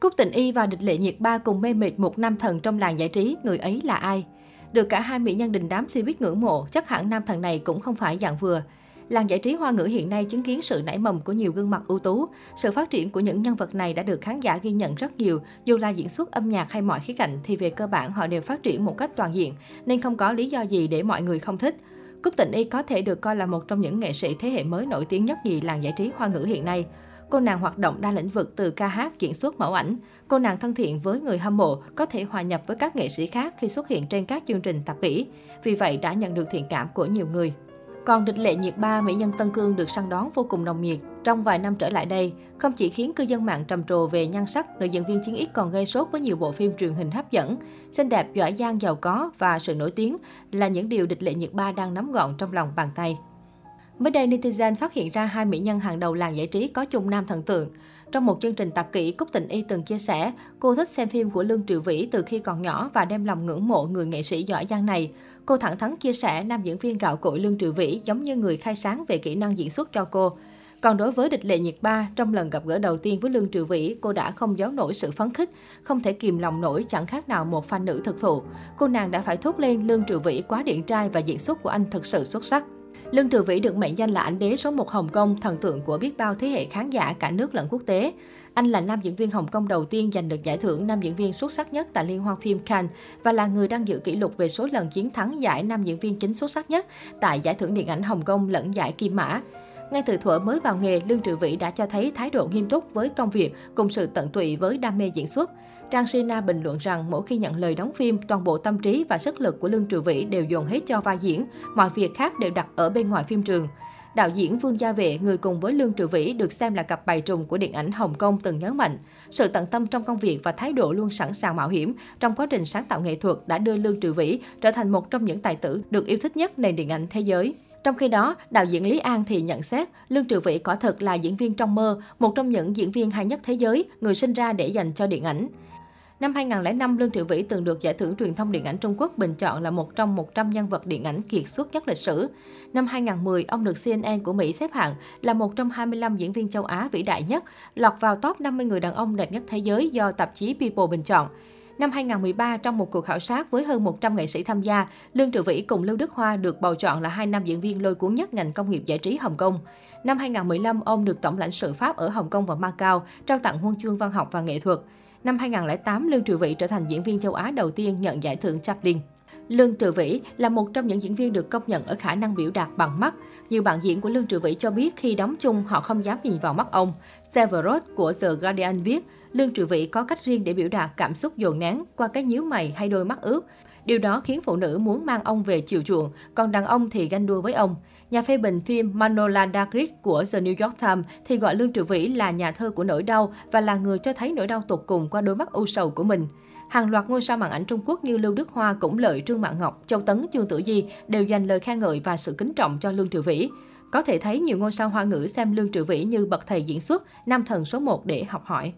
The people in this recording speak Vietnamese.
Cúc Tịnh Y và Địch Lệ Nhiệt Ba cùng mê mệt một nam thần trong làng giải trí, người ấy là ai? Được cả hai mỹ nhân đình đám showbiz ngưỡng mộ, chắc hẳn nam thần này cũng không phải dạng vừa. Làng giải trí hoa ngữ hiện nay chứng kiến sự nảy mầm của nhiều gương mặt ưu tú. Sự phát triển của những nhân vật này đã được khán giả ghi nhận rất nhiều. Dù là diễn xuất âm nhạc hay mọi khía cạnh thì về cơ bản họ đều phát triển một cách toàn diện, nên không có lý do gì để mọi người không thích. Cúc Tịnh Y có thể được coi là một trong những nghệ sĩ thế hệ mới nổi tiếng nhất nhì làng giải trí hoa ngữ hiện nay. Cô nàng hoạt động đa lĩnh vực từ ca hát, diễn xuất mẫu ảnh. Cô nàng thân thiện với người hâm mộ, có thể hòa nhập với các nghệ sĩ khác khi xuất hiện trên các chương trình tạp kỹ. Vì vậy đã nhận được thiện cảm của nhiều người. Còn địch lệ nhiệt ba, mỹ nhân Tân Cương được săn đón vô cùng nồng nhiệt. Trong vài năm trở lại đây, không chỉ khiến cư dân mạng trầm trồ về nhan sắc, nữ diễn viên chiến ít còn gây sốt với nhiều bộ phim truyền hình hấp dẫn. Xinh đẹp, giỏi giang, giàu có và sự nổi tiếng là những điều địch lệ nhiệt ba đang nắm gọn trong lòng bàn tay. Mới đây, netizen phát hiện ra hai mỹ nhân hàng đầu làng giải trí có chung nam thần tượng. Trong một chương trình tạp kỹ, Cúc Tình Y từng chia sẻ, cô thích xem phim của Lương Triệu Vĩ từ khi còn nhỏ và đem lòng ngưỡng mộ người nghệ sĩ giỏi giang này. Cô thẳng thắn chia sẻ nam diễn viên gạo cội Lương Triệu Vĩ giống như người khai sáng về kỹ năng diễn xuất cho cô. Còn đối với địch lệ nhiệt ba, trong lần gặp gỡ đầu tiên với Lương Triệu Vĩ, cô đã không giấu nổi sự phấn khích, không thể kìm lòng nổi chẳng khác nào một fan nữ thực thụ. Cô nàng đã phải thốt lên Lương Triệu Vĩ quá điện trai và diễn xuất của anh thật sự xuất sắc. Lương Trừ Vĩ được mệnh danh là ảnh đế số 1 Hồng Kông, thần tượng của biết bao thế hệ khán giả cả nước lẫn quốc tế. Anh là nam diễn viên Hồng Kông đầu tiên giành được giải thưởng nam diễn viên xuất sắc nhất tại Liên hoan phim Cannes và là người đang giữ kỷ lục về số lần chiến thắng giải nam diễn viên chính xuất sắc nhất tại giải thưởng điện ảnh Hồng Kông lẫn giải Kim Mã. Ngay từ thuở mới vào nghề, Lương Trừ Vĩ đã cho thấy thái độ nghiêm túc với công việc cùng sự tận tụy với đam mê diễn xuất. Trang Sina bình luận rằng mỗi khi nhận lời đóng phim, toàn bộ tâm trí và sức lực của Lương Trừ Vĩ đều dồn hết cho vai diễn, mọi việc khác đều đặt ở bên ngoài phim trường. Đạo diễn Vương Gia Vệ, người cùng với Lương Trừ Vĩ được xem là cặp bài trùng của điện ảnh Hồng Kông từng nhấn mạnh. Sự tận tâm trong công việc và thái độ luôn sẵn sàng mạo hiểm trong quá trình sáng tạo nghệ thuật đã đưa Lương Trừ Vĩ trở thành một trong những tài tử được yêu thích nhất nền điện ảnh thế giới. Trong khi đó, đạo diễn Lý An thì nhận xét Lương Trừ Vĩ quả thật là diễn viên trong mơ, một trong những diễn viên hay nhất thế giới, người sinh ra để dành cho điện ảnh. Năm 2005, Lương Thiệu Vĩ từng được Giải thưởng Truyền thông Điện ảnh Trung Quốc bình chọn là một trong 100 nhân vật điện ảnh kiệt xuất nhất lịch sử. Năm 2010, ông được CNN của Mỹ xếp hạng là một trong 25 diễn viên châu Á vĩ đại nhất, lọt vào top 50 người đàn ông đẹp nhất thế giới do tạp chí People bình chọn. Năm 2013, trong một cuộc khảo sát với hơn 100 nghệ sĩ tham gia, Lương Triệu Vĩ cùng Lưu Đức Hoa được bầu chọn là hai nam diễn viên lôi cuốn nhất ngành công nghiệp giải trí Hồng Kông. Năm 2015, ông được Tổng lãnh sự Pháp ở Hồng Kông và Macau trao tặng huân chương văn học và nghệ thuật. Năm 2008, Lương Trừ Vĩ trở thành diễn viên châu Á đầu tiên nhận giải thưởng Chaplin. Lương Trừ Vĩ là một trong những diễn viên được công nhận ở khả năng biểu đạt bằng mắt. Nhiều bạn diễn của Lương Trừ Vĩ cho biết khi đóng chung họ không dám nhìn vào mắt ông. Severus của The Guardian viết, Lương Trừ Vĩ có cách riêng để biểu đạt cảm xúc dồn nén qua cái nhíu mày hay đôi mắt ướt. Điều đó khiến phụ nữ muốn mang ông về chiều chuộng, còn đàn ông thì ganh đua với ông. Nhà phê bình phim Manola Dagrit của The New York Times thì gọi Lương Trừ Vĩ là nhà thơ của nỗi đau và là người cho thấy nỗi đau tột cùng qua đôi mắt u sầu của mình. Hàng loạt ngôi sao màn ảnh Trung Quốc như Lưu Đức Hoa, Cũng Lợi, Trương Mạn Ngọc, Châu Tấn, Trương Tử Di đều dành lời khen ngợi và sự kính trọng cho Lương Triệu Vĩ. Có thể thấy nhiều ngôi sao hoa ngữ xem Lương Triệu Vĩ như bậc thầy diễn xuất, nam thần số 1 để học hỏi.